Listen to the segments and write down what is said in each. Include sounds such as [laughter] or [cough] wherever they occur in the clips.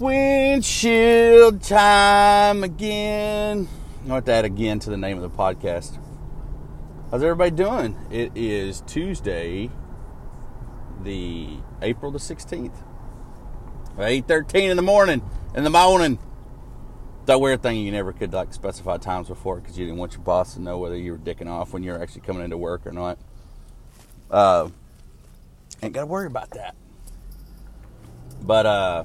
Windshield time again. To add again to the name of the podcast. How's everybody doing? It is Tuesday, the April the 16th. 8.13 in the morning. In the morning. That weird thing you never could like specify times before because you didn't want your boss to know whether you were dicking off when you were actually coming into work or not. Uh, ain't got to worry about that. But, uh,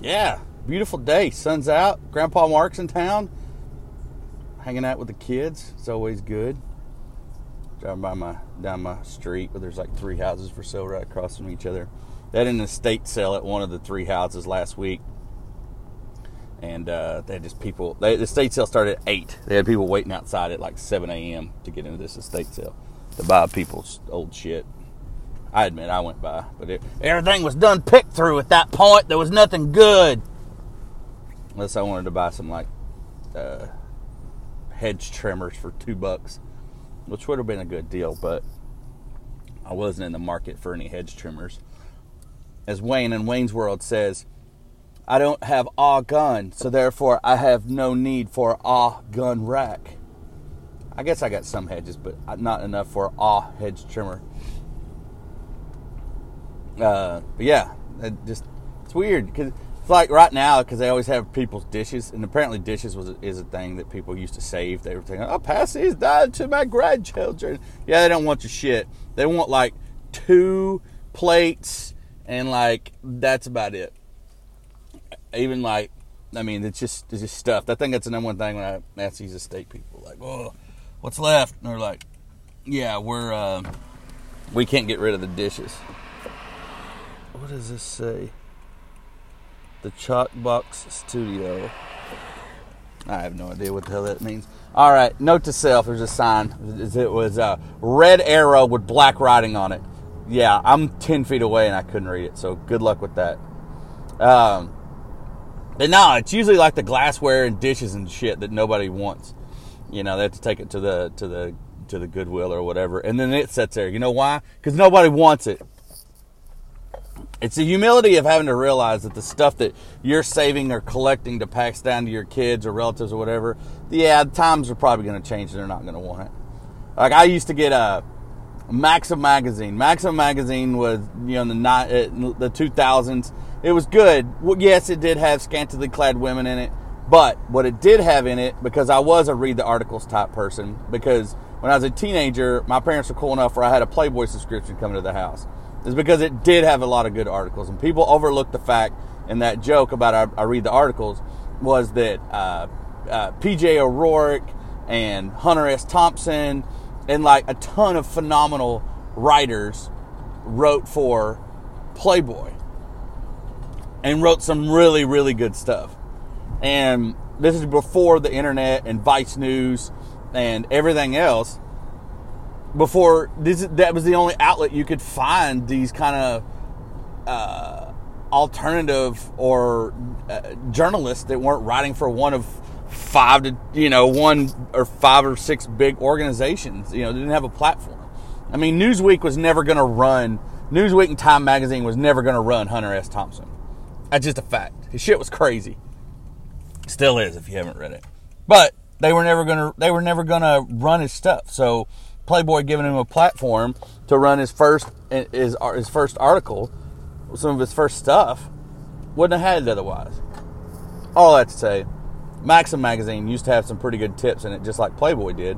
yeah, beautiful day. Sun's out. Grandpa Mark's in town. Hanging out with the kids. It's always good. Driving by my down my street where there's like three houses for sale right across from each other. They had an estate sale at one of the three houses last week. And uh, they had just people. They, the estate sale started at eight. They had people waiting outside at like seven a.m. to get into this estate sale to buy people's old shit. I admit I went by, but it, everything was done picked through at that point. There was nothing good. Unless I wanted to buy some like uh, hedge trimmers for two bucks, which would have been a good deal, but I wasn't in the market for any hedge trimmers. As Wayne in Wayne's World says, I don't have a gun, so therefore I have no need for a gun rack. I guess I got some hedges, but not enough for a hedge trimmer. Uh, but yeah, it just it's weird because it's like right now because they always have people's dishes, and apparently dishes was is a thing that people used to save. They were thinking, "Oh, pass these down to my grandchildren." Yeah, they don't want your shit. They want like two plates, and like that's about it. Even like, I mean, it's just it's just stuff. I think that's the number one thing when I ask these estate people, like, "Oh, what's left?" And they're like, "Yeah, we're uh, we can't get rid of the dishes." What does this say? The Chalkbox Studio. I have no idea what the hell that means. All right, note to self: there's a sign. It was a red arrow with black writing on it. Yeah, I'm ten feet away and I couldn't read it. So good luck with that. Um, but no, it's usually like the glassware and dishes and shit that nobody wants. You know, they have to take it to the to the to the Goodwill or whatever, and then it sits there. You know why? Because nobody wants it it's the humility of having to realize that the stuff that you're saving or collecting to pass down to your kids or relatives or whatever, yeah, times are probably going to change and they're not going to want it. Like I used to get a Maxim magazine. Maxim magazine was you know in the uh, the 2000s. It was good. Well, yes, it did have scantily clad women in it, but what it did have in it, because I was a read the articles type person, because when I was a teenager, my parents were cool enough where I had a Playboy subscription coming to the house is because it did have a lot of good articles, and people overlooked the fact in that joke about I, I read the articles was that uh, uh, PJ O'Rourke and Hunter S. Thompson and like a ton of phenomenal writers wrote for Playboy and wrote some really really good stuff. And this is before the internet and Vice News and everything else before this that was the only outlet you could find these kind of uh, alternative or uh, journalists that weren't writing for one of five to you know one or five or six big organizations you know didn't have a platform. I mean newsweek was never going to run newsweek and time magazine was never going to run hunter s. Thompson. That's just a fact. His shit was crazy. Still is if you haven't read it. But they were never going to they were never going to run his stuff. So Playboy giving him a platform to run his first his his first article, some of his first stuff, wouldn't have had it otherwise. All that to say, Maxim magazine used to have some pretty good tips in it, just like Playboy did,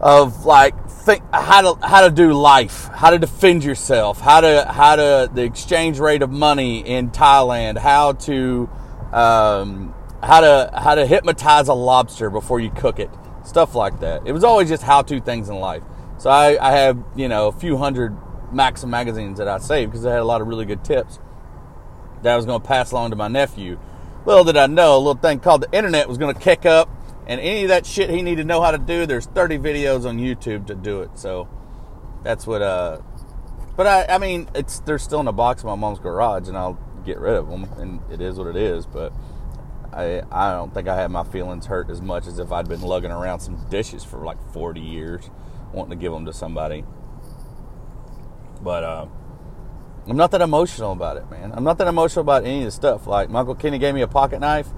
of like think how to how to do life, how to defend yourself, how to how to the exchange rate of money in Thailand, how to um, how to how to hypnotize a lobster before you cook it stuff like that. It was always just how to things in life. So I, I have, you know, a few hundred Maxim magazines that I saved because they had a lot of really good tips that I was going to pass along to my nephew. Little did I know, a little thing called the internet was going to kick up, and any of that shit he needed to know how to do, there's 30 videos on YouTube to do it. So that's what, uh, but I, I mean, it's, they're still in a box in my mom's garage, and I'll get rid of them, and it is what it is, but I I don't think I had my feelings hurt as much as if I'd been lugging around some dishes for like 40 years, wanting to give them to somebody. But uh, I'm not that emotional about it, man. I'm not that emotional about any of the stuff. Like my Uncle Kenny gave me a pocket knife.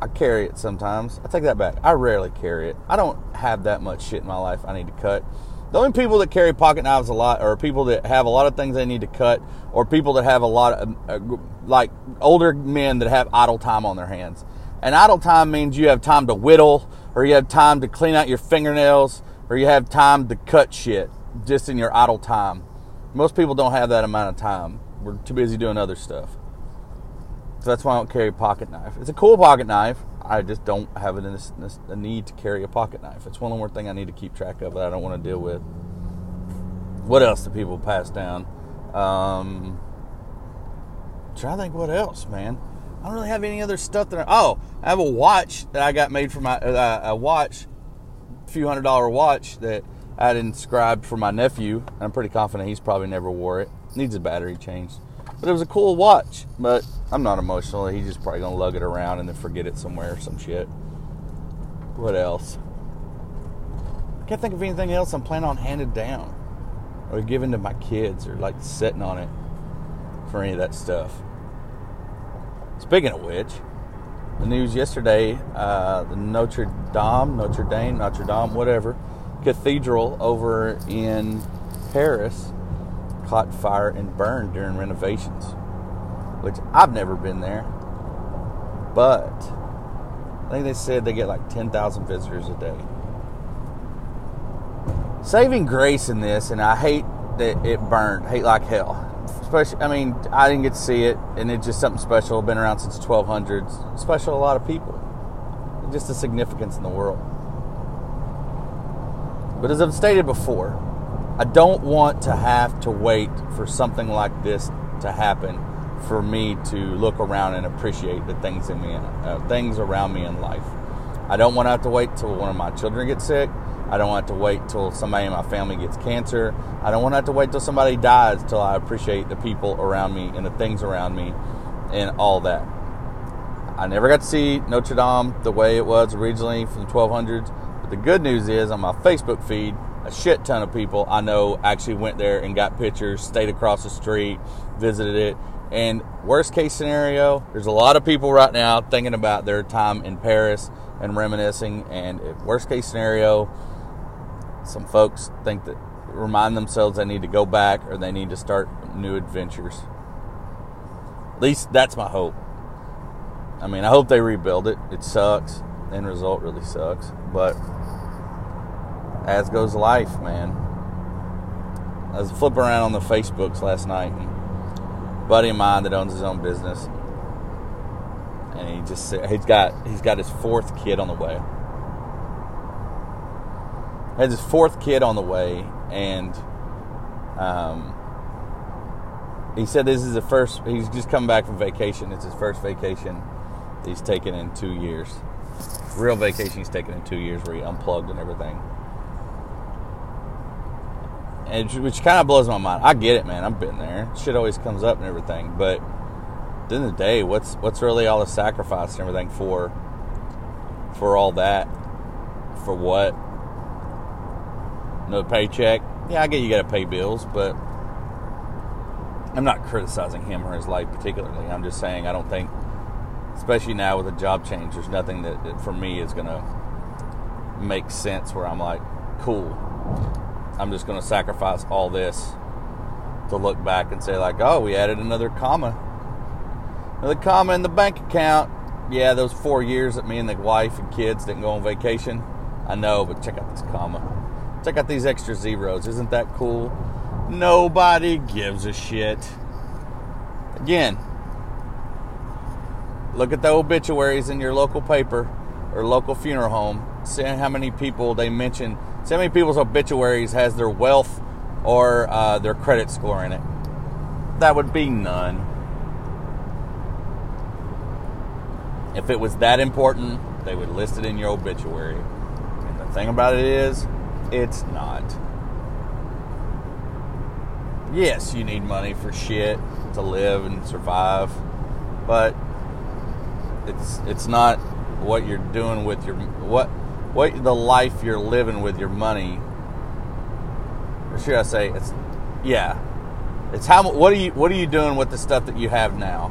I carry it sometimes. I take that back. I rarely carry it. I don't have that much shit in my life I need to cut. The only people that carry pocket knives a lot are people that have a lot of things they need to cut, or people that have a lot of, uh, like older men that have idle time on their hands. And idle time means you have time to whittle, or you have time to clean out your fingernails, or you have time to cut shit just in your idle time. Most people don't have that amount of time. We're too busy doing other stuff. So that's why I don't carry a pocket knife. It's a cool pocket knife. I just don't have a, need to carry a pocket knife. It's one more thing I need to keep track of that I don't want to deal with. What else do people pass down? Um, trying to think what else, man. I don't really have any other stuff that. I, oh, I have a watch that I got made for my uh, a watch, few hundred dollar watch that I had inscribed for my nephew. I'm pretty confident he's probably never wore it. Needs a battery change. But it was a cool watch. But I'm not emotional. He's just probably gonna lug it around and then forget it somewhere or some shit. What else? I can't think of anything else I'm planning on handing down or giving to my kids or like sitting on it for any of that stuff. Speaking of which, the news yesterday, uh, the Notre Dame, Notre Dame, Notre Dame, whatever, cathedral over in Paris caught fire and burned during renovations, which I've never been there. But I think they said they get like 10,000 visitors a day. Saving grace in this, and I hate that it burned, hate like hell. Especially, I mean, I didn't get to see it, and it's just something special. Been around since 1200s. Special to a lot of people. Just the significance in the world. But as I've stated before, I don't want to have to wait for something like this to happen for me to look around and appreciate the things in me, uh, things around me in life. I don't want to have to wait till one of my children gets sick. I don't want to wait till somebody in my family gets cancer. I don't want to have to wait till somebody dies till I appreciate the people around me and the things around me and all that. I never got to see Notre Dame the way it was originally from the 1200s. But the good news is on my Facebook feed, a shit ton of people I know actually went there and got pictures, stayed across the street, visited it. And worst case scenario, there's a lot of people right now thinking about their time in Paris and reminiscing. And worst case scenario, some folks think that remind themselves they need to go back or they need to start new adventures. At least that's my hope. I mean, I hope they rebuild it. It sucks. End result really sucks. But as goes life, man. I was flipping around on the Facebooks last night, and buddy of mine that owns his own business, and he just he's got he's got his fourth kid on the way. He has his fourth kid on the way, and um, he said this is the first. He's just come back from vacation. It's his first vacation he's taken in two years. Real vacation he's taken in two years, where he unplugged and everything and which kind of blows my mind. I get it, man. I've been there. Shit always comes up and everything, but at the end of the day, what's what's really all the sacrifice and everything for? For all that, for what? No paycheck. Yeah, I get you got to pay bills, but I'm not criticizing him or his life particularly. I'm just saying I don't think, especially now with a job change, there's nothing that, that for me is gonna make sense where I'm like, cool I'm just going to sacrifice all this to look back and say, like, oh, we added another comma. Another comma in the bank account. Yeah, those four years that me and the wife and kids didn't go on vacation. I know, but check out this comma. Check out these extra zeros. Isn't that cool? Nobody gives a shit. Again, look at the obituaries in your local paper or local funeral home. See how many people they mention How many people's obituaries has their wealth or uh, their credit score in it? That would be none. If it was that important, they would list it in your obituary. And the thing about it is, it's not. Yes, you need money for shit to live and survive, but it's it's not what you're doing with your what what the life you're living with your money. Or should I say, it's yeah, It's how what are you what are you doing with the stuff that you have now?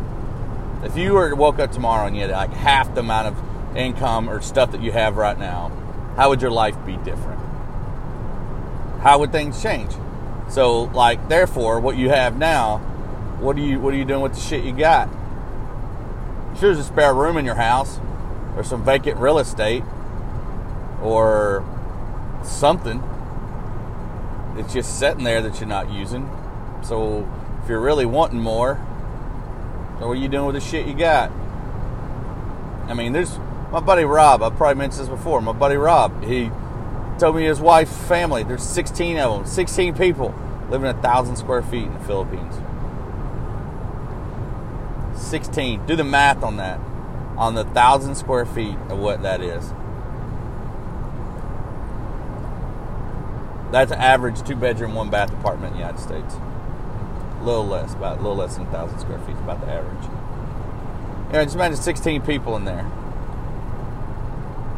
If you were to woke up tomorrow and you had like half the amount of income or stuff that you have right now, how would your life be different? How would things change? So, like, therefore, what you have now, what are you what are you doing with the shit you got? Sure, there's a spare room in your house, or some vacant real estate, or something. It's just sitting there that you're not using. So, if you're really wanting more, so what are you doing with the shit you got? I mean, there's my buddy Rob. I've probably mentioned this before. My buddy Rob, he told me his wife's family. There's 16 of them, 16 people living a thousand square feet in the Philippines. 16. Do the math on that. On the thousand square feet of what that is. That's an average two bedroom, one bath apartment in the United States A little less, about a little less than a thousand square feet, about the average. Yeah, just imagine 16 people in there.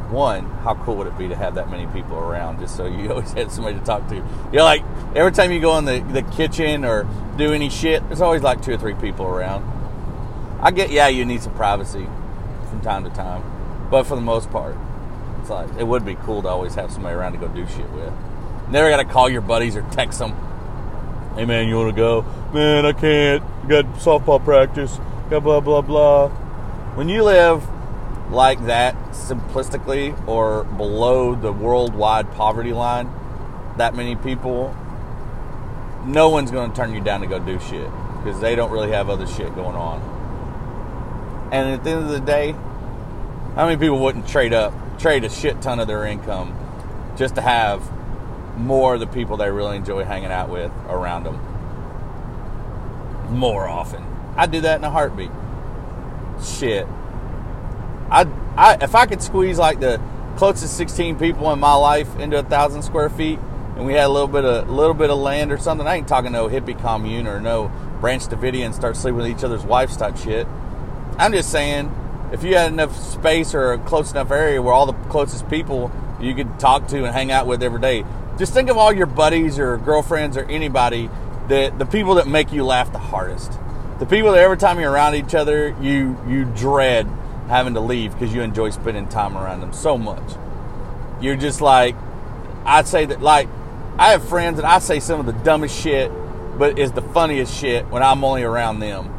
One, how cool would it be to have that many people around just so you [laughs] always had somebody to talk to? You're like, every time you go in the, the kitchen or do any shit, there's always like two or three people around. I get, yeah, you need some privacy from time to time, but for the most part, it's like, it would be cool to always have somebody around to go do shit with. Never got to call your buddies or text them hey man, you want to go? Man, I can't. got softball practice. Got blah blah blah. When you live like that simplistically or below the worldwide poverty line, that many people, no one's going to turn you down to go do shit because they don't really have other shit going on. And at the end of the day, how many people wouldn't trade up, trade a shit ton of their income just to have more the people they really enjoy hanging out with around them more often. I'd do that in a heartbeat. Shit. I, I if I could squeeze like the closest 16 people in my life into a thousand square feet, and we had a little bit of a little bit of land or something. I ain't talking no hippie commune or no Branch Davidian start sleeping with each other's wives type shit. I'm just saying, if you had enough space or a close enough area where all the closest people you could talk to and hang out with every day, just think of all your buddies or girlfriends or anybody that the people that make you laugh the hardest. The people that every time you're around each other, you you dread having to leave because you enjoy spending time around them so much. You're just like I'd say that like I have friends that I say some of the dumbest shit, but is the funniest shit when I'm only around them.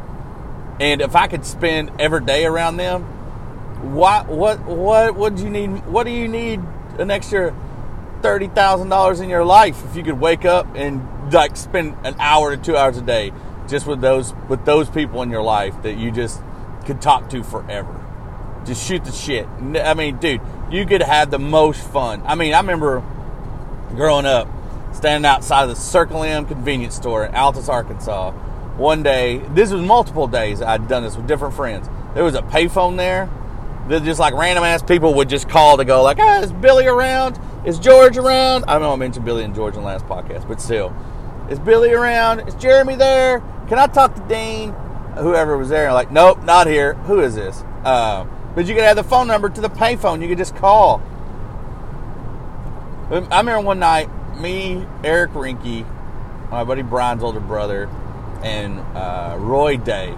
And if I could spend every day around them, what what what would you need? What do you need an extra thirty thousand dollars in your life if you could wake up and like spend an hour to two hours a day just with those with those people in your life that you just could talk to forever. Just shoot the shit. I mean, dude, you could have the most fun. I mean, I remember growing up standing outside of the Circle M convenience store in Altus, Arkansas. One day, this was multiple days I'd done this with different friends. There was a payphone there that just like random ass people would just call to go like, "Ah, is Billy around? Is George around?" I know I mentioned Billy and George in the last podcast, but still, is Billy around? Is Jeremy there? Can I talk to Dane? Whoever was there, like, nope, not here. Who is this? Uh, but you could have the phone number to the payphone. You could just call. I remember one night, me, Eric Rinky, my buddy Brian's older brother, and uh, Roy Day.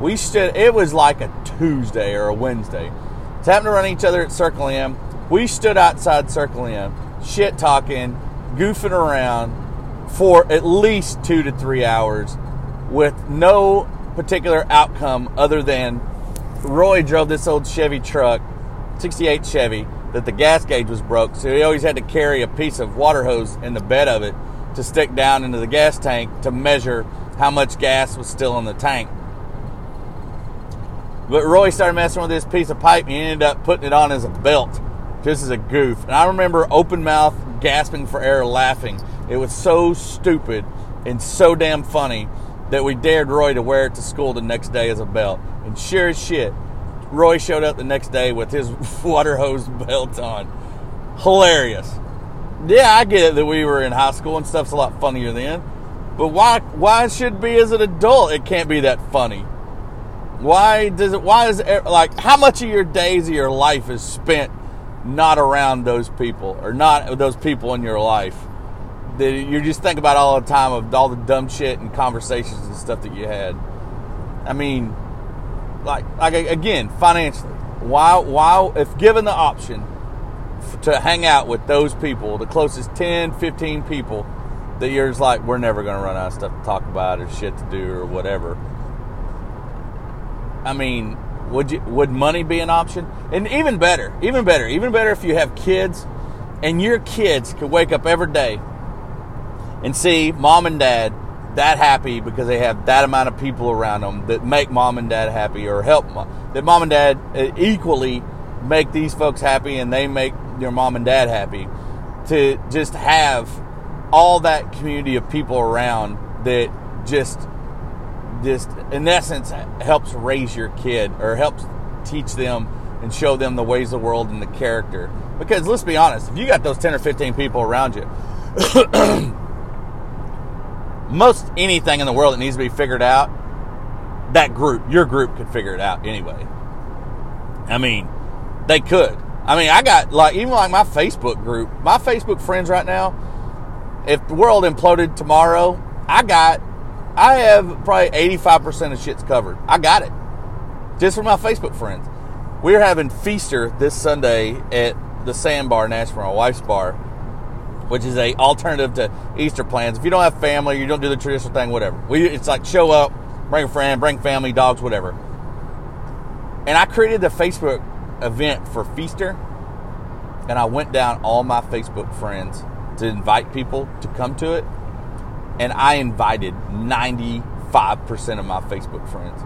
We stood. It was like a Tuesday or a Wednesday. It's happened to run each other at Circle M. We stood outside Circle M, shit talking, goofing around, for at least two to three hours with no particular outcome other than Roy drove this old Chevy truck, 68 Chevy, that the gas gauge was broke, so he always had to carry a piece of water hose in the bed of it to stick down into the gas tank to measure how much gas was still in the tank. But Roy started messing with this piece of pipe and he ended up putting it on as a belt, just as a goof. And I remember open mouth, gasping for air, laughing it was so stupid and so damn funny that we dared Roy to wear it to school the next day as a belt. And sure as shit, Roy showed up the next day with his [laughs] water hose belt on. Hilarious. Yeah, I get it that we were in high school and stuff's a lot funnier then. But why why should be as an adult it can't be that funny? Why does it why is it like how much of your days of your life is spent not around those people or not those people in your life? that you just think about all the time of all the dumb shit and conversations and stuff that you had. I mean, like like again, financially, why why if given the option to hang out with those people, the closest 10, 15 people that you're just like, we're never going to run out of stuff to talk about or shit to do or whatever. I mean, would you would money be an option? And even better, even better, even better if you have kids and your kids could wake up every day and see mom and dad that happy because they have that amount of people around them that make mom and dad happy or help mom, that mom and dad uh, equally make these folks happy and they make your mom and dad happy to just have all that community of people around that just just in essence helps raise your kid or helps teach them and show them the ways of the world and the character because let's be honest if you got those 10 or 15 people around you [coughs] most anything in the world that needs to be figured out that group your group could figure it out anyway i mean they could I mean, I got like even like my Facebook group, my Facebook friends right now. If the world imploded tomorrow, I got, I have probably eighty five percent of shit's covered. I got it, just for my Facebook friends. We're having Feaster this Sunday at the Sandbar Nashville, my wife's bar, which is a alternative to Easter plans. If you don't have family, you don't do the traditional thing, whatever. We it's like show up, bring a friend, bring family, dogs, whatever. And I created the Facebook event for Feaster, and I went down all my Facebook friends to invite people to come to it, and I invited 95% of my Facebook friends.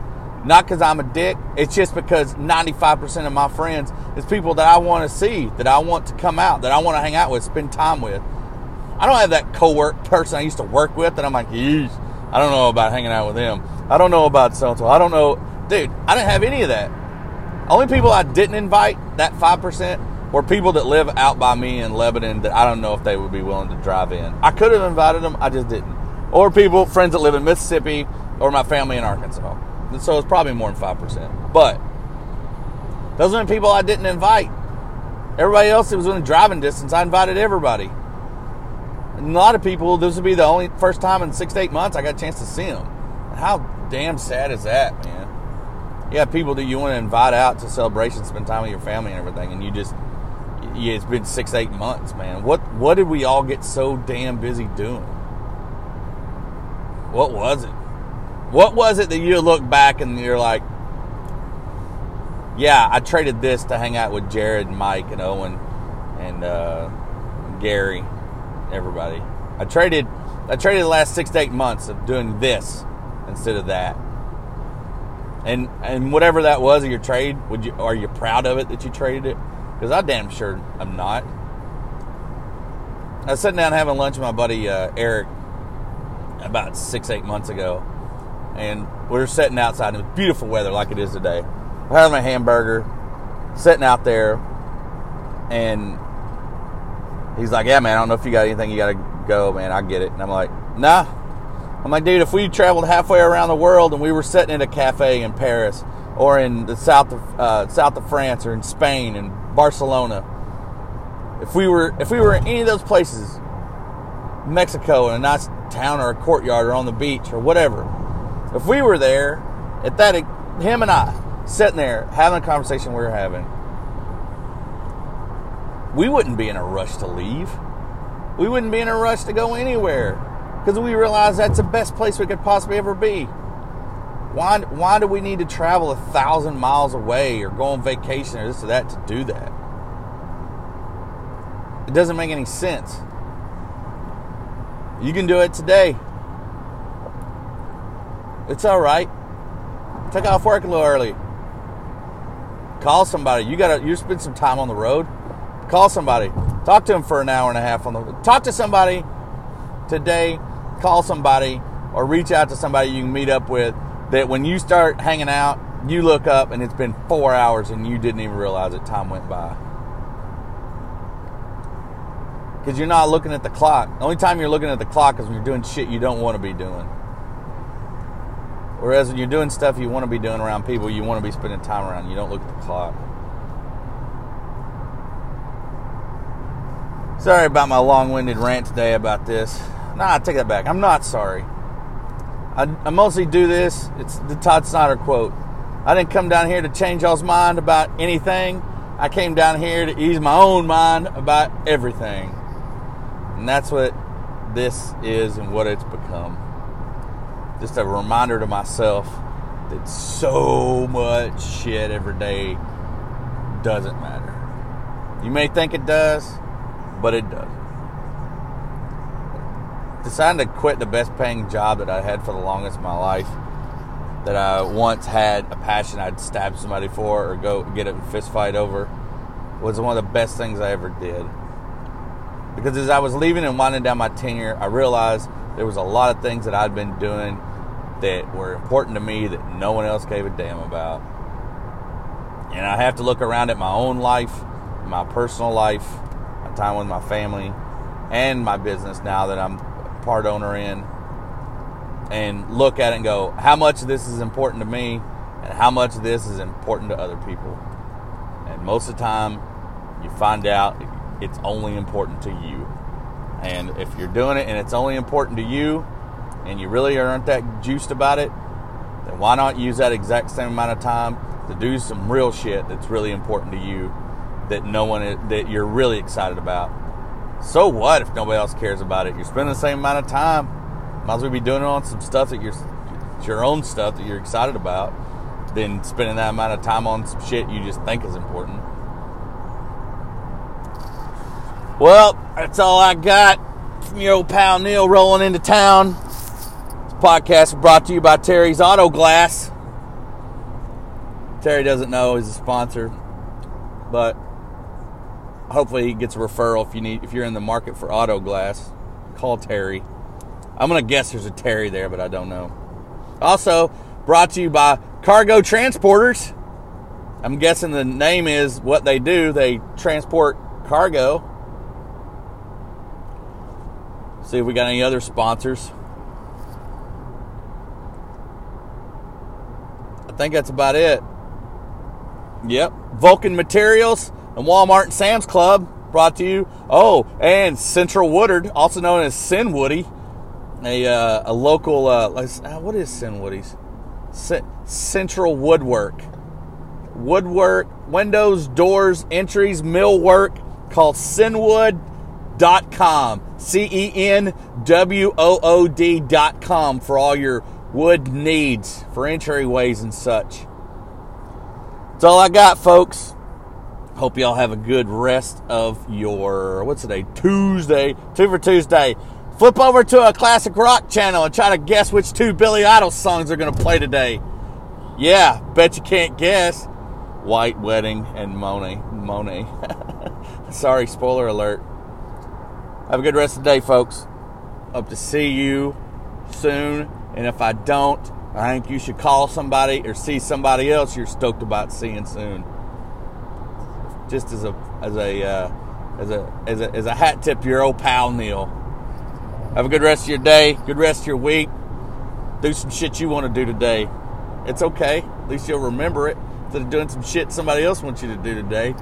Not because I'm a dick, it's just because 95% of my friends is people that I want to see, that I want to come out, that I want to hang out with, spend time with. I don't have that co-work person I used to work with that I'm like, Yeesh, I don't know about hanging out with him. I don't know about so. I don't know. Dude, I didn't have any of that. Only people I didn't invite, that 5%, were people that live out by me in Lebanon that I don't know if they would be willing to drive in. I could have invited them, I just didn't. Or people, friends that live in Mississippi, or my family in Arkansas. And so it's probably more than 5%. But those are the people I didn't invite. Everybody else that was within driving distance, I invited everybody. And a lot of people, this would be the only first time in six to eight months I got a chance to see them. And How damn sad is that, man? you have people that you want to invite out to celebrations, spend time with your family and everything, and you just yeah, it's been six, eight months, man. What what did we all get so damn busy doing? What was it? What was it that you look back and you're like, yeah, I traded this to hang out with Jared and Mike and Owen and uh, Gary, everybody. I traded I traded the last six to eight months of doing this instead of that. And and whatever that was of your trade, would you are you proud of it that you traded it? Because I damn sure I'm not. I was sitting down having lunch with my buddy uh, Eric about six eight months ago, and we were sitting outside. Was beautiful weather like it is today. We're having a hamburger, sitting out there, and he's like, "Yeah, man, I don't know if you got anything. You got to go, man. I get it." And I'm like, "Nah." I'm like, dude, if we traveled halfway around the world and we were sitting in a cafe in Paris or in the south of uh, south of France or in Spain and Barcelona, if we were if we were in any of those places, Mexico in a nice town or a courtyard or on the beach or whatever, if we were there at that, him and I sitting there having a conversation we were having, we wouldn't be in a rush to leave. We wouldn't be in a rush to go anywhere because we realize that's the best place we could possibly ever be. Why, why do we need to travel a thousand miles away or go on vacation or this or that to do that? It doesn't make any sense. You can do it today. It's all right. Take off work a little early. Call somebody. You gotta. You spend some time on the road. Call somebody. Talk to them for an hour and a half on the. Talk to somebody today call somebody or reach out to somebody you can meet up with that when you start hanging out, you look up and it's been four hours and you didn't even realize that time went by. Because you're not looking at the clock. The only time you're looking at the clock is when you're doing shit you don't want to be doing. Whereas when you're doing stuff you want to be doing around people you want to be spending time around, you don't look at the clock. Sorry about my long winded rant today about this. Nah, I take that back. I'm not sorry. I, I mostly do this. It's the Todd Snider quote. I didn't come down here to change y'all's mind about anything. I came down here to ease my own mind about everything. And that's what this is and what it's become. Just a reminder to myself that so much shit every day doesn't matter. You may think it does, but it doesn't. Deciding to quit the best paying job that I had for the longest of my life, that I once had a passion I'd stab somebody for or go get a fist fight over, was one of the best things I ever did. Because as I was leaving and winding down my tenure, I realized there was a lot of things that I'd been doing that were important to me that no one else gave a damn about. And I have to look around at my own life, my personal life, my time with my family, and my business now that I'm part owner in, and look at it and go, how much of this is important to me, and how much of this is important to other people. And most of the time, you find out it's only important to you. And if you're doing it and it's only important to you, and you really aren't that juiced about it, then why not use that exact same amount of time to do some real shit that's really important to you that no one is, that you're really excited about. So what if nobody else cares about it? You're spending the same amount of time. Might as well be doing it on some stuff that you're your own stuff that you're excited about than spending that amount of time on some shit you just think is important. Well, that's all I got from your old pal Neil rolling into town. This podcast is brought to you by Terry's Auto Glass. Terry doesn't know he's a sponsor, but hopefully he gets a referral if you need if you're in the market for auto glass. Call Terry. I'm gonna guess there's a Terry there, but I don't know. Also brought to you by Cargo Transporters. I'm guessing the name is what they do. They transport cargo. See if we got any other sponsors. I think that's about it. Yep. Vulcan Materials and Walmart and Sam's Club brought to you. Oh, and Central Woodard, also known as Sin Woody, a, uh, a local, uh, uh, what is Sin Woody's? C- Central Woodwork. Woodwork, windows, doors, entries, millwork called Cenwood.com. dot com for all your wood needs for entryways and such. That's all I got, folks. Hope y'all have a good rest of your what's today? Tuesday, two for Tuesday. Flip over to a classic rock channel and try to guess which two Billy Idol songs are going to play today. Yeah, bet you can't guess. White Wedding and Mony. Mony. [laughs] Sorry, spoiler alert. Have a good rest of the day, folks. Hope to see you soon. And if I don't, I think you should call somebody or see somebody else you're stoked about seeing soon. Just as a as a uh, as a as a as a hat tip your old pal Neil. Have a good rest of your day. Good rest of your week. Do some shit you want to do today. It's okay. At least you'll remember it instead of doing some shit somebody else wants you to do today.